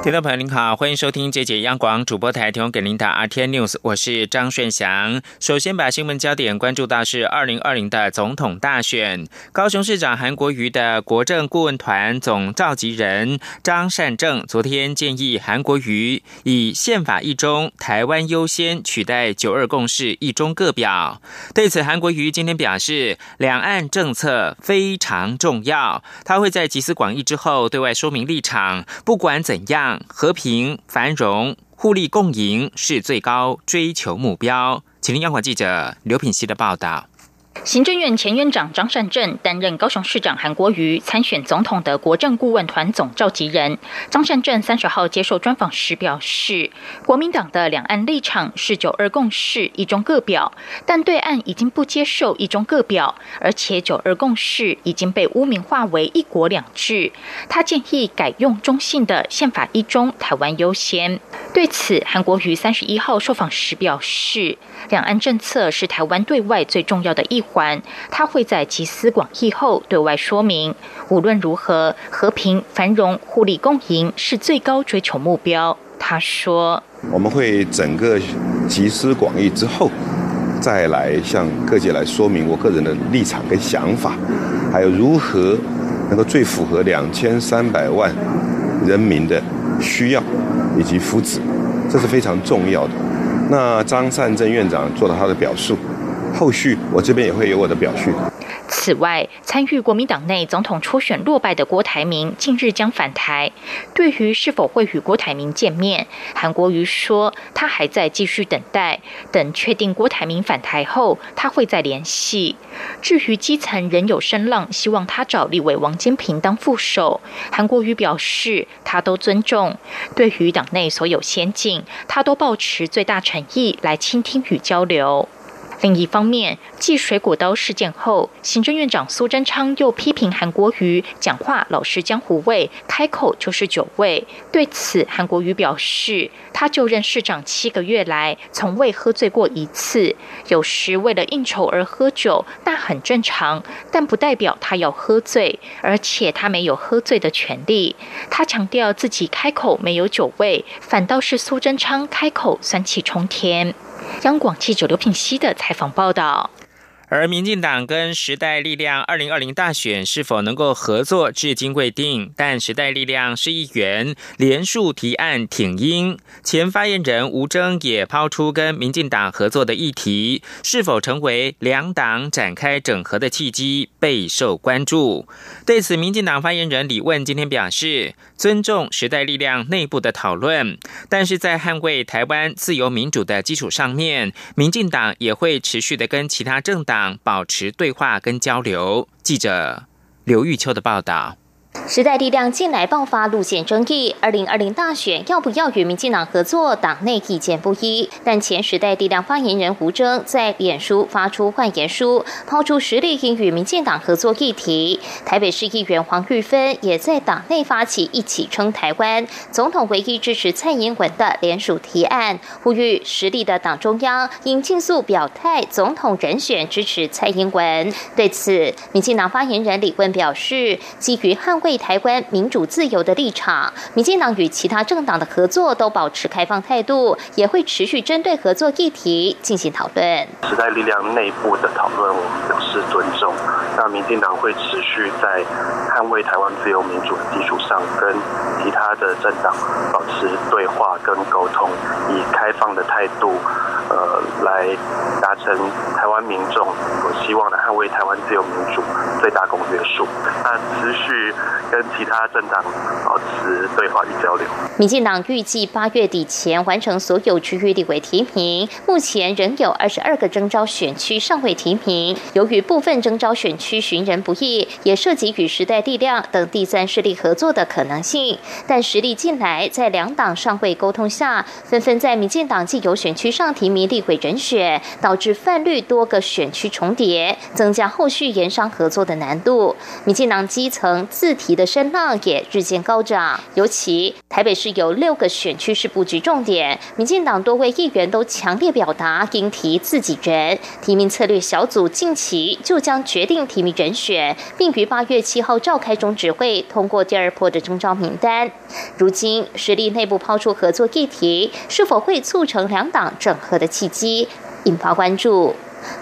听众朋友您好，欢迎收听这节央广主播台提供给您的 RT News，我是张顺祥。首先把新闻焦点关注到是二零二零的总统大选，高雄市长韩国瑜的国政顾问团总召集人张善政昨天建议韩国瑜以宪法一中、台湾优先取代九二共识一中各表。对此，韩国瑜今天表示，两岸政策非常重要，他会在集思广益之后对外说明立场，不管怎样。和平、繁荣、互利共赢是最高追求目标。请听央广记者刘品熙的报道。行政院前院长张善政担任高雄市长韩国瑜参选总统的国政顾问团总召集人。张善政三十号接受专访时表示，国民党的两岸立场是九二共识一中各表，但对岸已经不接受一中各表，而且九二共识已经被污名化为一国两制。他建议改用中性的宪法一中，台湾优先。对此，韩国瑜三十一号受访时表示，两岸政策是台湾对外最重要的一。环，他会在集思广益后对外说明。无论如何，和平、繁荣、互利共赢是最高追求目标。他说：“我们会整个集思广益之后，再来向各界来说明我个人的立场跟想法，还有如何能够最符合两千三百万人民的需要以及福祉，这是非常重要的。”那张善政院长做了他的表述。后续我这边也会有我的表述。此外，参与国民党内总统初选落败的郭台铭近日将返台。对于是否会与郭台铭见面，韩国瑜说他还在继续等待，等确定郭台铭返台后，他会再联系。至于基层仍有声浪，希望他找立委王坚平当副手，韩国瑜表示他都尊重。对于党内所有先进，他都保持最大诚意来倾听与交流。另一方面，继水果刀事件后，行政院长苏贞昌又批评韩国瑜讲话老是江湖味，开口就是酒味。对此，韩国瑜表示，他就任市长七个月来，从未喝醉过一次。有时为了应酬而喝酒，那很正常，但不代表他要喝醉，而且他没有喝醉的权利。他强调自己开口没有酒味，反倒是苏贞昌开口酸气冲天。央广记者刘品熙的采访报道。而民进党跟时代力量二零二零大选是否能够合作，至今未定。但时代力量是议员连署提案挺英，前发言人吴征也抛出跟民进党合作的议题，是否成为两党展开整合的契机，备受关注。对此，民进党发言人李问今天表示，尊重时代力量内部的讨论，但是在捍卫台湾自由民主的基础上面，民进党也会持续的跟其他政党。保持对话跟交流。记者刘玉秋的报道。时代力量近来爆发路线争议，二零二零大选要不要与民进党合作，党内意见不一。但前时代力量发言人胡征在脸书发出换言书，抛出实力应与民进党合作议题。台北市议员黄玉芬也在党内发起一起撑台湾，总统唯一支持蔡英文的联署提案，呼吁实力的党中央应尽速表态，总统人选支持蔡英文。对此，民进党发言人李问表示，基于捍卫。为台湾民主自由的立场，民进党与其他政党的合作都保持开放态度，也会持续针对合作议题进行讨论。时代力量内部的讨论，我们表示尊重。那民进党会持续在捍卫台湾自由民主的基础上，跟其他的政党保持对话跟沟通，以开放的态度，呃，来达成台湾民众所希望的捍卫台湾自由民主最大公约数。那持续。跟其他政党保持对话与交流。民进党预计八月底前完成所有区域立委提名，目前仍有二十二个征召选区尚未提名。由于部分征召选区寻人不易，也涉及与时代力量等第三势力合作的可能性。但实力近来在两党尚未沟通下，纷纷在民进党既有选区上提名。立委人选，导致泛绿多个选区重叠，增加后续研商合作的难度。民进党基层自提的声浪也日渐高涨，尤其台北市有六个选区是布局重点，民进党多位议员都强烈表达应提自己人。提名策略小组近期就将决定提名人选，并于八月七号召开中指会，通过第二波的征召名单。如今实力内部抛出合作议题，是否会促成两党整合的契机，引发关注。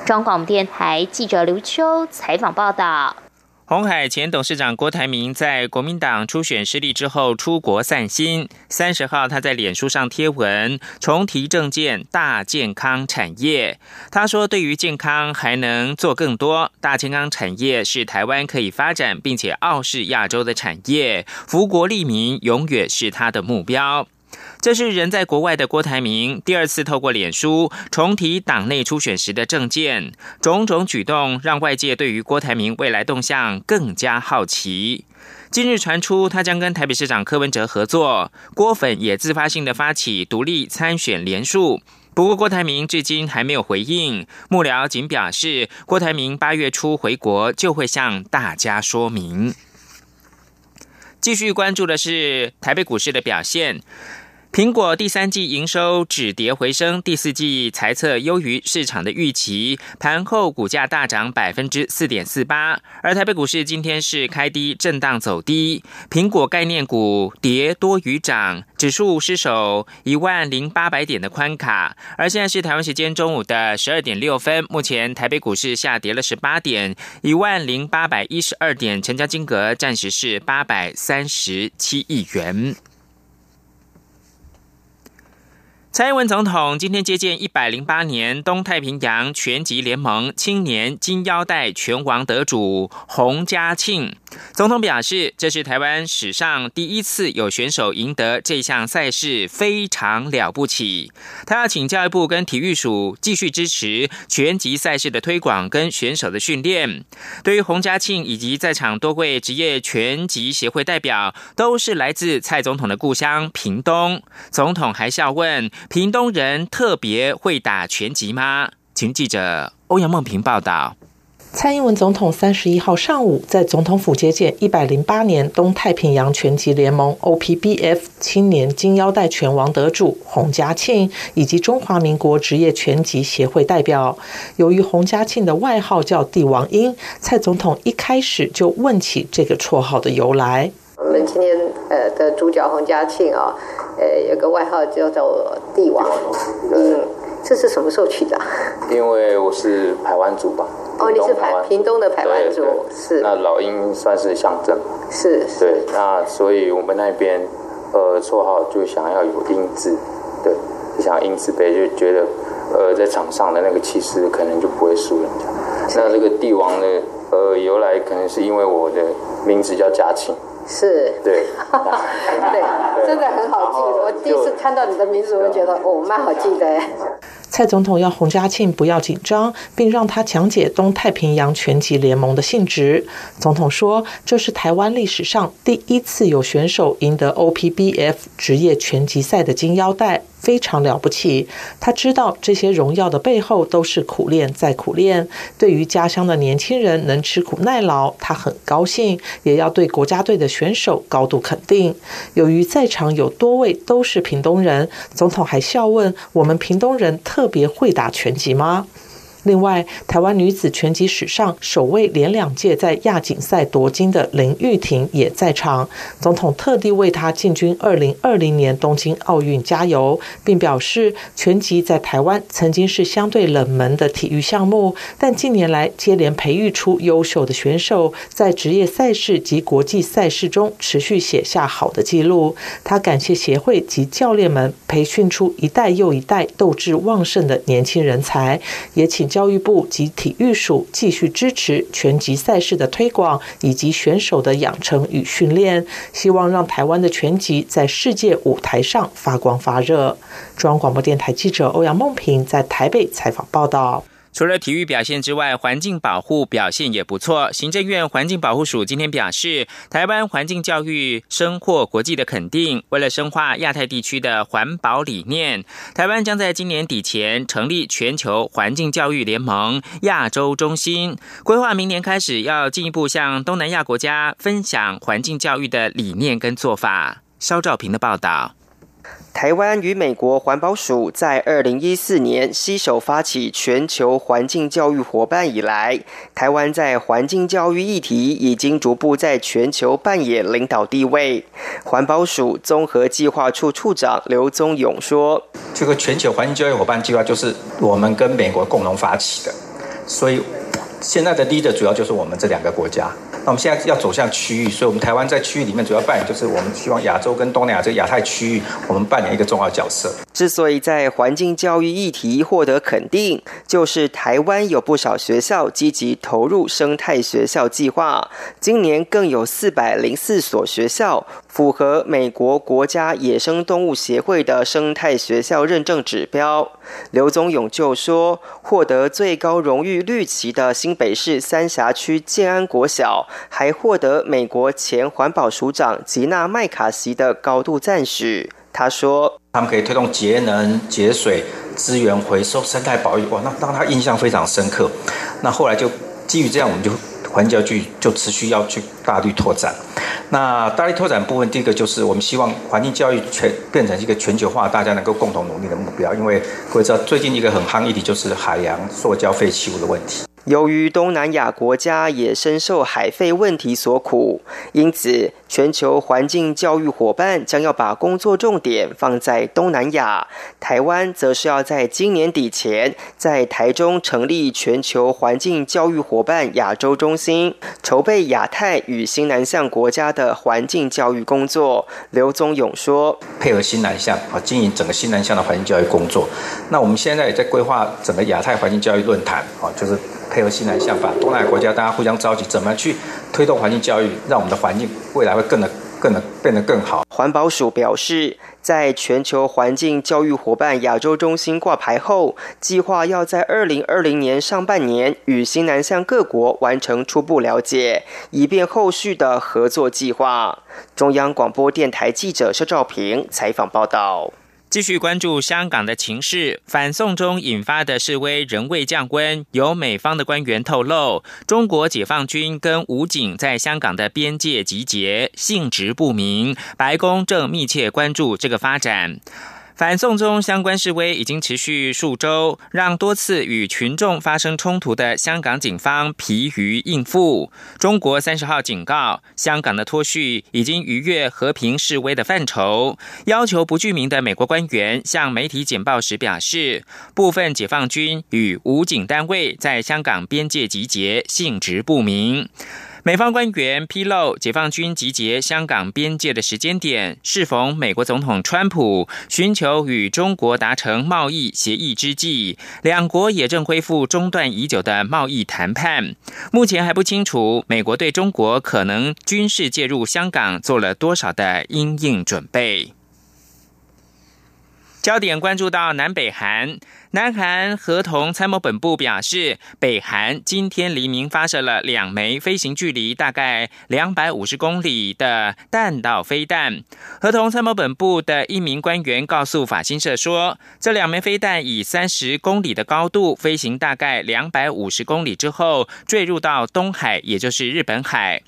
中广电台记者刘秋采访报道。红海前董事长郭台铭在国民党初选失利之后出国散心。三十号，他在脸书上贴文重提政见大健康产业。他说：“对于健康还能做更多，大健康产业是台湾可以发展并且傲视亚洲的产业，福国利民永远是他的目标。”这是人在国外的郭台铭第二次透过脸书重提党内初选时的政见，种种举动让外界对于郭台铭未来动向更加好奇。今日传出他将跟台北市长柯文哲合作，郭粉也自发性的发起独立参选连署。不过郭台铭至今还没有回应，幕僚仅表示郭台铭八月初回国就会向大家说明。继续关注的是台北股市的表现。苹果第三季营收止跌回升，第四季财测优于市场的预期，盘后股价大涨百分之四点四八。而台北股市今天是开低震荡走低，苹果概念股跌多于涨，指数失守一万零八百点的宽卡。而现在是台湾时间中午的十二点六分，目前台北股市下跌了十八点，一万零八百一十二点，成交金额暂时是八百三十七亿元。蔡英文总统今天接见一百零八年东太平洋拳击联盟青年金腰带拳王得主洪家庆。总统表示，这是台湾史上第一次有选手赢得这项赛事，非常了不起。他要请教育部跟体育署继续支持拳击赛事的推广跟选手的训练。对于洪家庆以及在场多位职业拳击协会代表，都是来自蔡总统的故乡屏东。总统还笑问。屏东人特别会打拳击吗？请记者欧阳梦平报道。蔡英文总统三十一号上午在总统府接见一百零八年东太平洋拳击联盟 OPBF 青年金腰带拳王得主洪家庆以及中华民国职业拳击协会代表。由于洪家庆的外号叫“帝王鹰”，蔡总统一开始就问起这个绰号的由来。我们今天呃的主角洪家庆啊。呃，有个外号叫做“帝王”，嗯，这是什么时候取的？因为我是台湾族吧。哦，你是排屏东的排湾族，是。那老鹰算是象征。是。对，那所以我们那边呃绰号就想要有鹰字，对，就想要鹰字辈，就觉得呃在场上的那个气势可能就不会输人家。那这个帝王的呃由来，可能是因为我的名字叫嘉庆。是，对，对，真的很好记。我第一次看到你的名字，我就觉得哦，蛮好记的。蔡总统要洪家庆不要紧张，并让他讲解东太平洋拳击联盟的性质。总统说：“这是台湾历史上第一次有选手赢得 OPBF 职业拳击赛的金腰带。”非常了不起，他知道这些荣耀的背后都是苦练再苦练。对于家乡的年轻人能吃苦耐劳，他很高兴，也要对国家队的选手高度肯定。由于在场有多位都是屏东人，总统还笑问：“我们屏东人特别会打拳击吗？”另外，台湾女子拳击史上首位连两届在亚锦赛夺金的林玉婷也在场。总统特地为她进军二零二零年东京奥运加油，并表示，拳击在台湾曾经是相对冷门的体育项目，但近年来接连培育出优秀的选手，在职业赛事及国际赛事中持续写下好的记录。他感谢协会及教练们培训出一代又一代斗志旺盛的年轻人才，也请。教育部及体育署继续支持拳击赛事的推广以及选手的养成与训练，希望让台湾的拳击在世界舞台上发光发热。中央广播电台记者欧阳梦平在台北采访报道。除了体育表现之外，环境保护表现也不错。行政院环境保护署今天表示，台湾环境教育深获国际的肯定。为了深化亚太地区的环保理念，台湾将在今年底前成立全球环境教育联盟亚洲中心，规划明年开始要进一步向东南亚国家分享环境教育的理念跟做法。肖兆平的报道。台湾与美国环保署在二零一四年携手发起全球环境教育伙伴以来，台湾在环境教育议题已经逐步在全球扮演领导地位。环保署综合计划处处长刘宗勇说：“这个全球环境教育伙伴计划就是我们跟美国共同发起的，所以现在的 leader 主要就是我们这两个国家。”那我们现在要走向区域，所以我们台湾在区域里面主要扮演就是我们希望亚洲跟东南亚这个亚太区域，我们扮演一个重要角色。之所以在环境教育议题获得肯定，就是台湾有不少学校积极投入生态学校计划，今年更有四百零四所学校符合美国国家野生动物协会的生态学校认证指标。刘宗勇就说，获得最高荣誉绿旗的新北市三峡区建安国小。还获得美国前环保署长吉娜麦卡锡的高度赞许。他说：“他们可以推动节能、节水、资源回收、生态保育。哇，那让他印象非常深刻。那后来就基于这样，我们就环境教局就持续要去大力拓展。那大力拓展部分，第一个就是我们希望环境教育全变成一个全球化，大家能够共同努力的目标。因为各位知道，最近一个很夯议题就是海洋塑胶废弃物的问题。”由于东南亚国家也深受海废问题所苦，因此全球环境教育伙伴将要把工作重点放在东南亚。台湾则是要在今年底前在台中成立全球环境教育伙伴亚洲中心，筹备亚太与新南向国家的环境教育工作。刘宗勇说：“配合新南向啊，经营整个新南向的环境教育工作。那我们现在也在规划整个亚太环境教育论坛啊，就是。”配合西南向法，东南亚国家大家互相召集，怎么去推动环境教育，让我们的环境未来会更的、更的变得更好。环保署表示，在全球环境教育伙伴亚洲中心挂牌后，计划要在二零二零年上半年与新南向各国完成初步了解，以便后续的合作计划。中央广播电台记者肖兆平采访报道。继续关注香港的情势，反送中引发的示威仍未降温。有美方的官员透露，中国解放军跟武警在香港的边界集结，性质不明。白宫正密切关注这个发展。反送中相关示威已经持续数周，让多次与群众发生冲突的香港警方疲于应付。中国三十号警告，香港的脱序已经逾越和平示威的范畴，要求不具名的美国官员向媒体简报时表示，部分解放军与武警单位在香港边界集结，性质不明。美方官员披露，解放军集结香港边界的时间点适逢美国总统川普寻求与中国达成贸易协议之际，两国也正恢复中断已久的贸易谈判。目前还不清楚美国对中国可能军事介入香港做了多少的因应准备。焦点关注到南北韩，南韩合同参谋本部表示，北韩今天黎明发射了两枚飞行距离大概两百五十公里的弹道飞弹。合同参谋本部的一名官员告诉法新社说，这两枚飞弹以三十公里的高度飞行大概两百五十公里之后，坠入到东海，也就是日本海。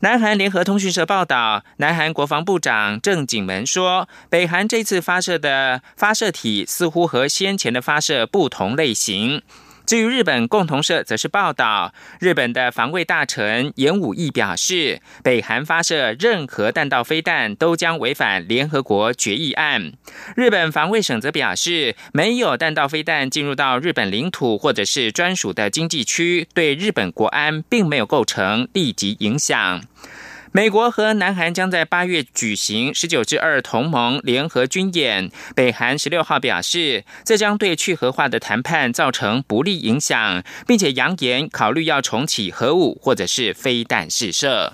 南韩联合通讯社报道，南韩国防部长郑景文说，北韩这次发射的发射体似乎和先前的发射不同类型。至于日本共同社则是报道，日本的防卫大臣岩武义表示，北韩发射任何弹道飞弹都将违反联合国决议案。日本防卫省则表示，没有弹道飞弹进入到日本领土或者是专属的经济区，对日本国安并没有构成立即影响。美国和南韩将在八月举行十九至二同盟联合军演。北韩十六号表示，这将对去核化的谈判造成不利影响，并且扬言考虑要重启核武或者是飞弹试射。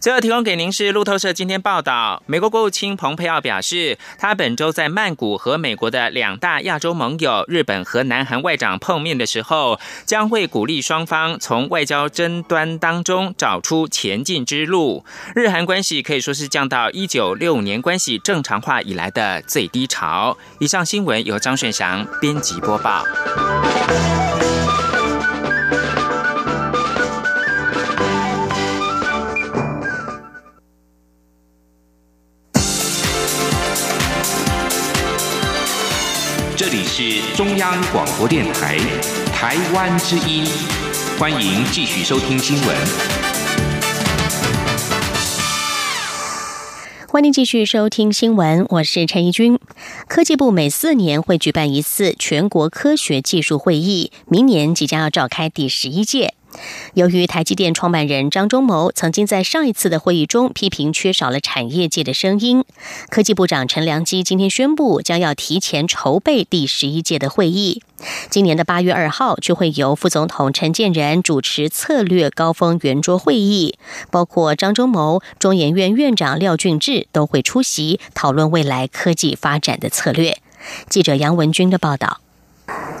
最后提供给您是路透社今天报道，美国国务卿蓬佩奥表示，他本周在曼谷和美国的两大亚洲盟友日本和南韩外长碰面的时候，将会鼓励双方从外交争端当中找出前进之路。日韩关系可以说是降到一九六五年关系正常化以来的最低潮。以上新闻由张顺祥编辑播报。是中央广播电台台湾之音，欢迎继续收听新闻。欢迎继续收听新闻，我是陈怡君。科技部每四年会举办一次全国科学技术会议，明年即将要召开第十一届。由于台积电创办人张忠谋曾经在上一次的会议中批评缺少了产业界的声音，科技部长陈良基今天宣布将要提前筹备第十一届的会议。今年的八月二号就会由副总统陈建仁主持策略高峰圆桌会议，包括张忠谋、中研院院长廖俊志都会出席，讨论未来科技发展的策略。记者杨文军的报道。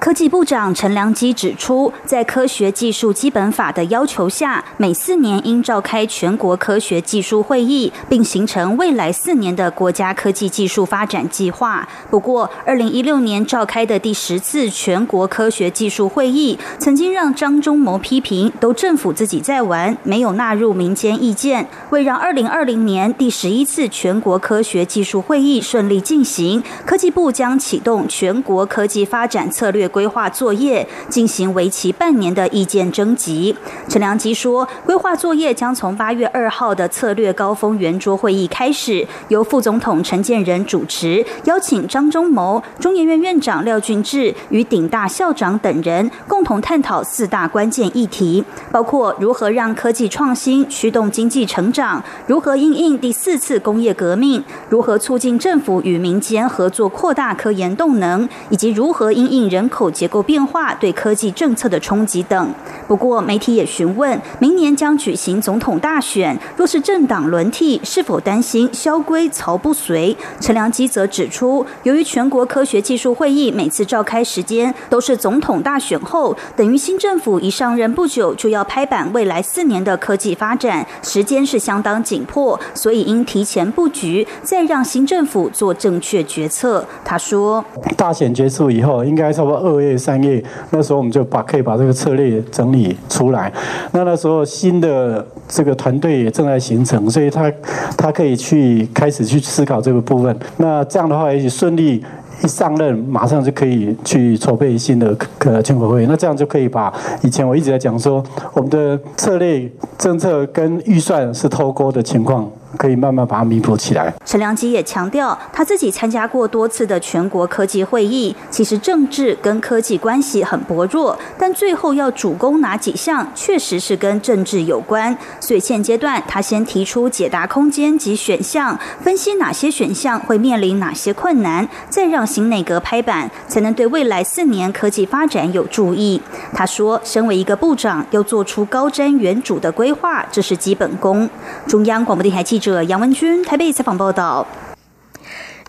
科技部长陈良基指出，在科学技术基本法的要求下，每四年应召开全国科学技术会议，并形成未来四年的国家科技技术发展计划。不过，二零一六年召开的第十次全国科学技术会议，曾经让张忠谋批评，都政府自己在玩，没有纳入民间意见。为让二零二零年第十一次全国科学技术会议顺利进行，科技部将启动全国科技发展策略。规划作业进行为期半年的意见征集。陈良基说，规划作业将从八月二号的策略高峰圆桌会议开始，由副总统陈建仁主持，邀请张忠谋、中研院院长廖俊志与鼎大校长等人共同探讨四大关键议题，包括如何让科技创新驱动经济成长，如何应应第四次工业革命，如何促进政府与民间合作扩大科研动能，以及如何应应人口。口结构变化对科技政策的冲击等。不过，媒体也询问，明年将举行总统大选，若是政党轮替，是否担心萧规曹不随？陈良基则指出，由于全国科学技术会议每次召开时间都是总统大选后，等于新政府一上任不久就要拍板未来四年的科技发展，时间是相当紧迫，所以应提前布局，再让新政府做正确决策。他说，大选结束以后，应该差不多。二月、三月，那时候我们就把可以把这个策略整理出来。那那时候新的这个团队也正在形成，所以他他可以去开始去思考这个部分。那这样的话，也许顺利一上任，马上就可以去筹备新的呃全国会。那这样就可以把以前我一直在讲说，我们的策略政策跟预算是脱钩的情况。可以慢慢把它弥补起来。陈良基也强调，他自己参加过多次的全国科技会议，其实政治跟科技关系很薄弱，但最后要主攻哪几项，确实是跟政治有关。所以现阶段，他先提出解答空间及选项，分析哪些选项会面临哪些困难，再让新内阁拍板，才能对未来四年科技发展有注意。他说，身为一个部长，要做出高瞻远瞩的规划，这是基本功。中央广播电台记。记者杨文君台北采访报道。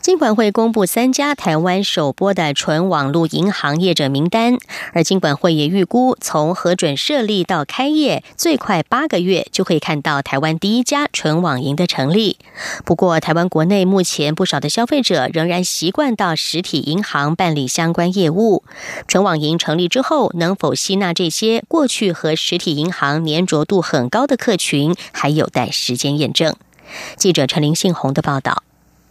金管会公布三家台湾首播的纯网络银行业者名单，而金管会也预估，从核准设立到开业，最快八个月就可以看到台湾第一家纯网银的成立。不过，台湾国内目前不少的消费者仍然习惯到实体银行办理相关业务。纯网银成立之后，能否吸纳这些过去和实体银行粘着度很高的客群，还有待时间验证。记者陈林信宏的报道。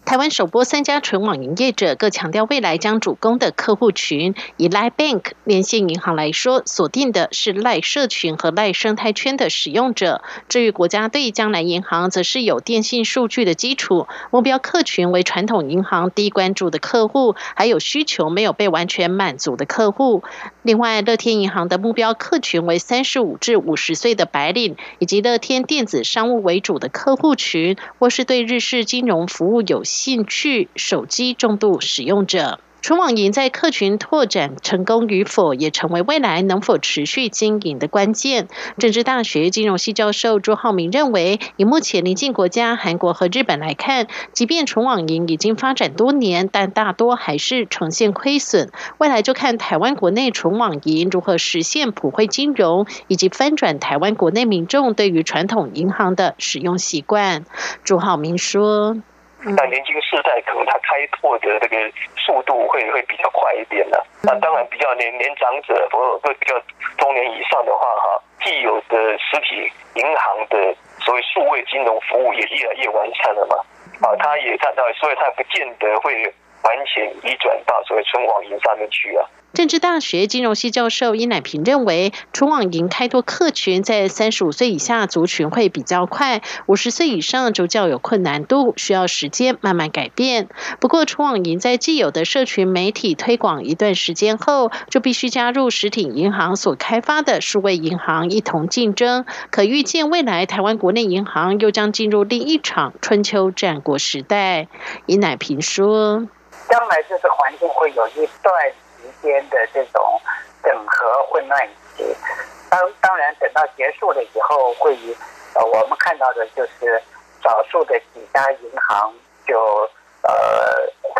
台湾首播三家纯网营业者各强调未来将主攻的客户群，以赖 Bank 连线银行来说，锁定的是赖社群和赖生态圈的使用者。至于国家对江南银行，则是有电信数据的基础，目标客群为传统银行低关注的客户，还有需求没有被完全满足的客户。另外，乐天银行的目标客群为三十五至五十岁的白领，以及乐天电子商务为主的客户群，或是对日式金融服务有。兴趣手机重度使用者，纯网银在客群拓展成功与否，也成为未来能否持续经营的关键。政治大学金融系教授朱浩明认为，以目前邻近国家韩国和日本来看，即便纯网银已经发展多年，但大多还是呈现亏损。未来就看台湾国内纯网银如何实现普惠金融，以及翻转台湾国内民众对于传统银行的使用习惯。朱浩明说。那年轻世代可能他开拓的这个速度会会比较快一点了。那当然比较年年长者或会比较中年以上的话，哈，既有的实体银行的所谓数位金融服务也越来越完善了嘛。啊，他也看到，所以他不见得会完全移转到所谓存网银上面去啊。政治大学金融系教授伊乃平认为，纯网银开拓客群在三十五岁以下族群会比较快，五十岁以上就较有困难度，需要时间慢慢改变。不过，纯网银在既有的社群媒体推广一段时间后，就必须加入实体银行所开发的数位银行一同竞争。可预见，未来台湾国内银行又将进入另一场春秋战国时代。伊乃平说：“将来就是环境会有一段。”时间的这种整合混乱期，当当然等到结束了以后，会呃我们看到的就是少数的几家银行就呃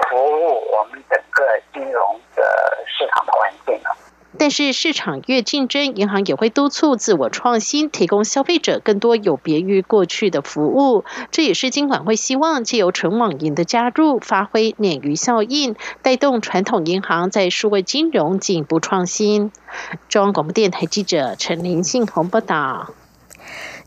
服务我们整个金融的市场的环境了。但是市场越竞争，银行也会督促自我创新，提供消费者更多有别于过去的服务。这也是金管会希望借由纯网银的加入，发挥鲶鱼效应，带动传统银行在数位金融进一步创新。中央广播电台记者陈林信宏报道。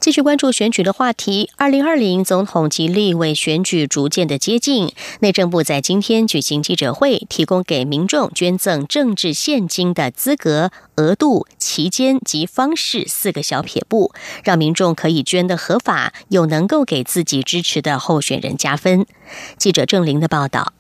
继续关注选举的话题。二零二零总统及立委选举逐渐的接近，内政部在今天举行记者会，提供给民众捐赠政治现金的资格、额度、期间及方式四个小撇步，让民众可以捐的合法，又能够给自己支持的候选人加分。记者郑玲的报道。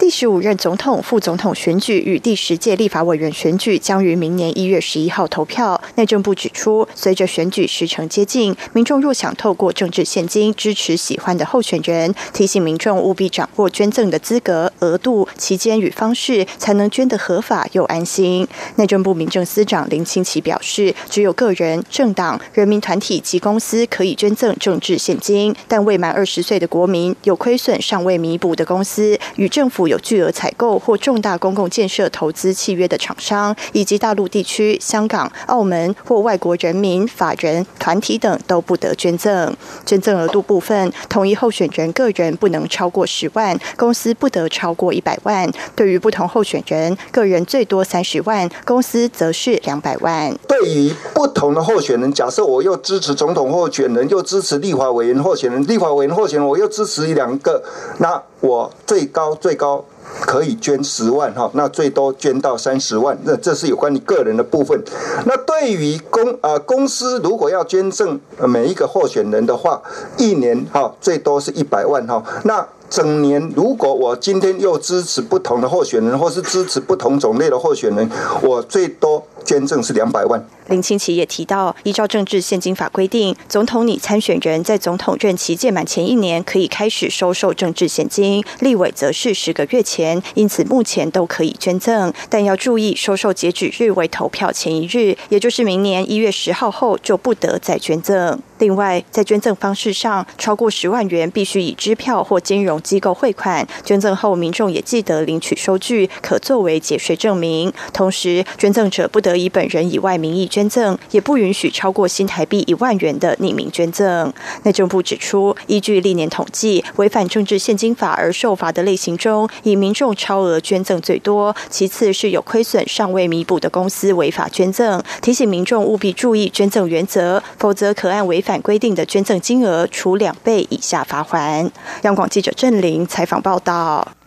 第十五任总统、副总统选举与第十届立法委员选举将于明年一月十一号投票。内政部指出，随着选举时程接近，民众若想透过政治现金支持喜欢的候选人，提醒民众务必掌握捐赠的资格、额度、期间与方式，才能捐得合法又安心。内政部民政司长林清奇表示，只有个人、政党、人民团体及公司可以捐赠政治现金，但未满二十岁的国民、有亏损尚未弥补的公司与政府。有巨额采购或重大公共建设投资契约的厂商，以及大陆地区、香港、澳门或外国人民、法人、团体等，都不得捐赠。捐赠额度部分，同一候选人个人不能超过十万，公司不得超过一百万。对于不同候选人，个人最多三十万，公司则是两百万。对于不同的候选人，假设我又支持总统候选人，又支持立法委员候选人，立法委员候选人我又支持两个，那我最高最高。可以捐十万哈，那最多捐到三十万，那这是有关你个人的部分。那对于公啊公司，如果要捐赠每一个候选人的话，一年哈最多是一百万哈。那整年如果我今天又支持不同的候选人，或是支持不同种类的候选人，我最多。捐赠是两百万。林清奇也提到，依照政治现金法规定，总统拟参选人在总统任期届满前一年可以开始收受政治现金，立委则是十个月前，因此目前都可以捐赠，但要注意收受截止日为投票前一日，也就是明年一月十号后就不得再捐赠。另外，在捐赠方式上，超过十万元必须以支票或金融机构汇款，捐赠后民众也记得领取收据，可作为节税证明。同时，捐赠者不得以本人以外名义捐赠，也不允许超过新台币一万元的匿名捐赠。内政部指出，依据历年统计，违反政治现金法而受罚的类型中，以民众超额捐赠最多，其次是有亏损尚未弥补的公司违法捐赠。提醒民众务必注意捐赠原则，否则可按违。反规定的捐赠金额，处两倍以下罚款。央广记者郑玲采访报道。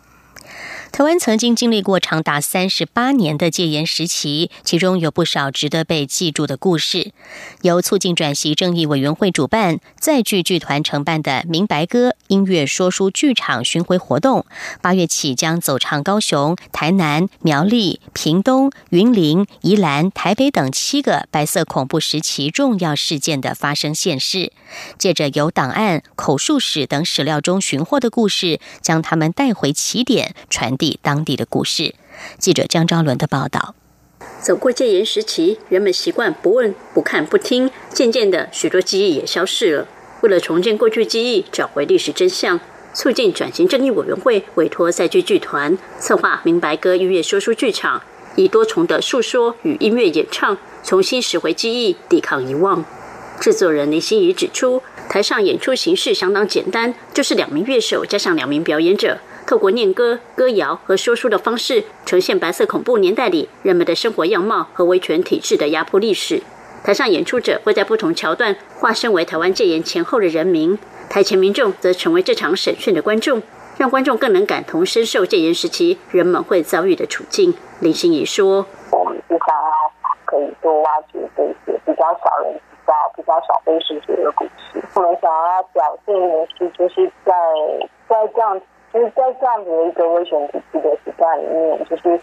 台湾曾经经历过长达三十八年的戒严时期，其中有不少值得被记住的故事。由促进转型正义委员会主办、在剧剧团承办的“明白歌”音乐说书剧场巡回活动，八月起将走唱高雄、台南、苗栗、屏东、云林、宜兰、台北等七个白色恐怖时期重要事件的发生现世，借着由档案、口述史等史料中寻获的故事，将他们带回起点，传递。当地的故事。记者江昭伦的报道。走过戒严时期，人们习惯不问、不看、不听，渐渐的，许多记忆也消逝了。为了重建过去记忆，找回历史真相，促进转型正义委员会委托赛剧剧团策划《明白歌音乐说书剧场》，以多重的诉说与音乐演唱，重新拾回记忆，抵抗遗忘。制作人林心怡指出，台上演出形式相当简单，就是两名乐手加上两名表演者。透过念歌、歌谣和说书的方式，呈现白色恐怖年代里人们的生活样貌和维权体制的压迫历史。台上演出者会在不同桥段化身为台湾戒严前后的人民，台前民众则成为这场审讯的观众，让观众更能感同身受戒严时期人们会遭遇的处境。林心怡说：“我们希望可以多挖掘这些比较少人知道、比较少被识别的故事。我们想要表现的是，就是在在这样。”就是在这样子的一个危险体制的时代里面，就是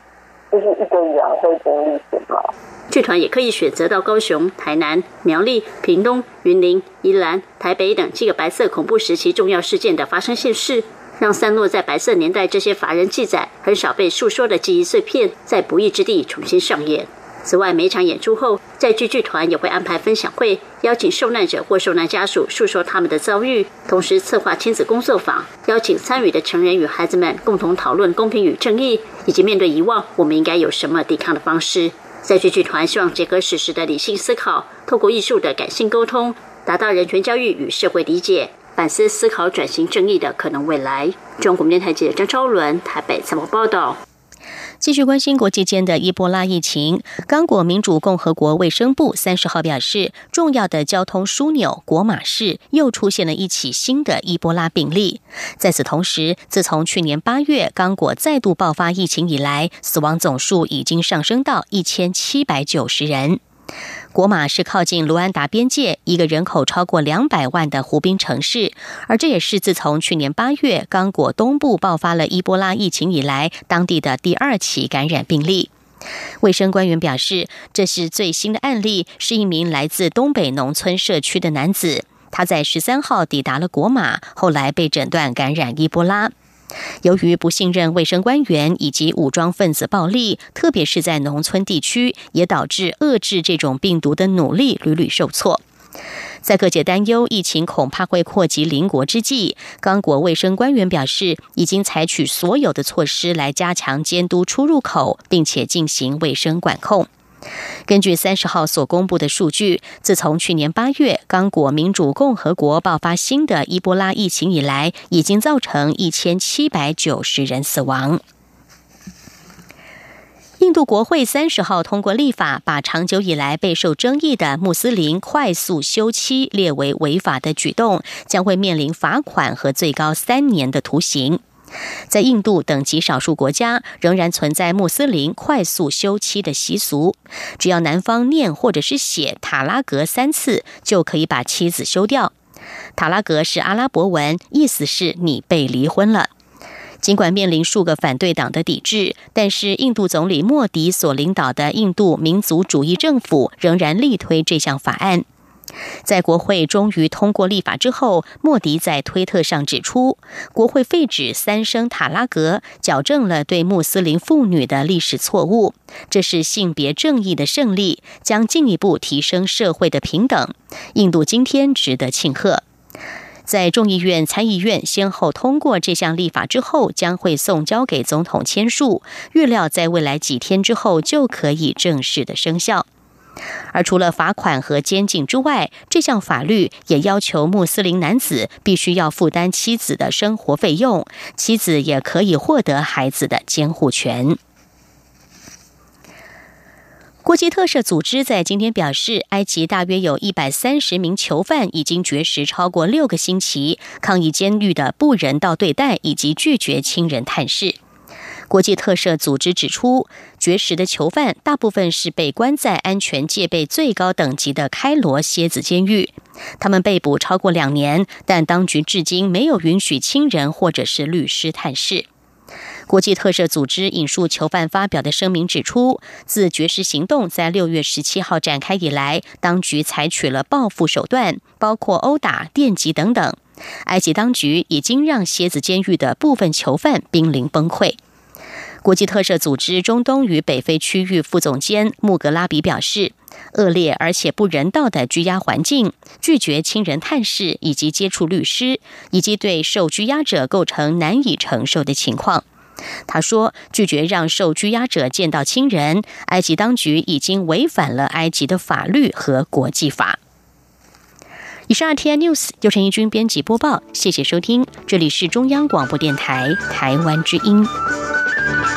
就是一个人会经历什么？剧团也可以选择到高雄、台南、苗栗、屏东、云林、宜兰、台北等七个白色恐怖时期重要事件的发生现世，让散落在白色年代这些乏人记载、很少被述说的记忆碎片，在不易之地重新上演。此外，每场演出后，在剧剧团也会安排分享会，邀请受难者或受难家属诉说他们的遭遇，同时策划亲子工作坊，邀请参与的成人与孩子们共同讨论公平与正义，以及面对遗忘，我们应该有什么抵抗的方式。在剧剧团希望结合史实的理性思考，透过艺术的感性沟通，达到人权教育与社会理解，反思思考转型正义的可能未来。中国电台记者张超伦台北采访报道。继续关心国际间的伊波拉疫情，刚果民主共和国卫生部三十号表示，重要的交通枢纽国马市又出现了一起新的伊波拉病例。在此同时，自从去年八月刚果再度爆发疫情以来，死亡总数已经上升到一千七百九十人。国马是靠近卢安达边界，一个人口超过两百万的湖滨城市，而这也是自从去年八月刚果东部爆发了伊波拉疫情以来，当地的第二起感染病例。卫生官员表示，这是最新的案例，是一名来自东北农村社区的男子，他在十三号抵达了国马，后来被诊断感染伊波拉。由于不信任卫生官员以及武装分子暴力，特别是在农村地区，也导致遏制这种病毒的努力屡屡受挫。在各界担忧疫情恐怕会扩及邻国之际，刚果卫生官员表示，已经采取所有的措施来加强监督出入口，并且进行卫生管控。根据三十号所公布的数据，自从去年八月刚果民主共和国爆发新的伊波拉疫情以来，已经造成一千七百九十人死亡。印度国会三十号通过立法，把长久以来备受争议的穆斯林快速休妻列为违法的举动，将会面临罚款和最高三年的徒刑。在印度等极少数国家，仍然存在穆斯林快速休妻的习俗。只要男方念或者是写塔拉格三次，就可以把妻子休掉。塔拉格是阿拉伯文，意思是你被离婚了。尽管面临数个反对党的抵制，但是印度总理莫迪所领导的印度民族主义政府仍然力推这项法案。在国会终于通过立法之后，莫迪在推特上指出，国会废止三声塔拉格，矫正了对穆斯林妇女的历史错误，这是性别正义的胜利，将进一步提升社会的平等。印度今天值得庆贺。在众议院、参议院先后通过这项立法之后，将会送交给总统签署，预料在未来几天之后就可以正式的生效。而除了罚款和监禁之外，这项法律也要求穆斯林男子必须要负担妻子的生活费用，妻子也可以获得孩子的监护权。国际特赦组织在今天表示，埃及大约有一百三十名囚犯已经绝食超过六个星期，抗议监狱的不人道对待以及拒绝亲人探视。国际特赦组织指出，绝食的囚犯大部分是被关在安全戒备最高等级的开罗蝎子监狱。他们被捕超过两年，但当局至今没有允许亲人或者是律师探视。国际特赦组织引述囚犯发表的声明指出，自绝食行动在六月十七号展开以来，当局采取了报复手段，包括殴打、电击等等。埃及当局已经让蝎子监狱的部分囚犯濒临崩溃。国际特赦组织中东与北非区域副总监穆格拉比表示，恶劣而且不人道的拘押环境、拒绝亲人探视以及接触律师，以及对受拘押者构成难以承受的情况。他说，拒绝让受拘押者见到亲人，埃及当局已经违反了埃及的法律和国际法。以上 T N News 由陈一军编辑播报，谢谢收听，这里是中央广播电台台湾之音。Bye.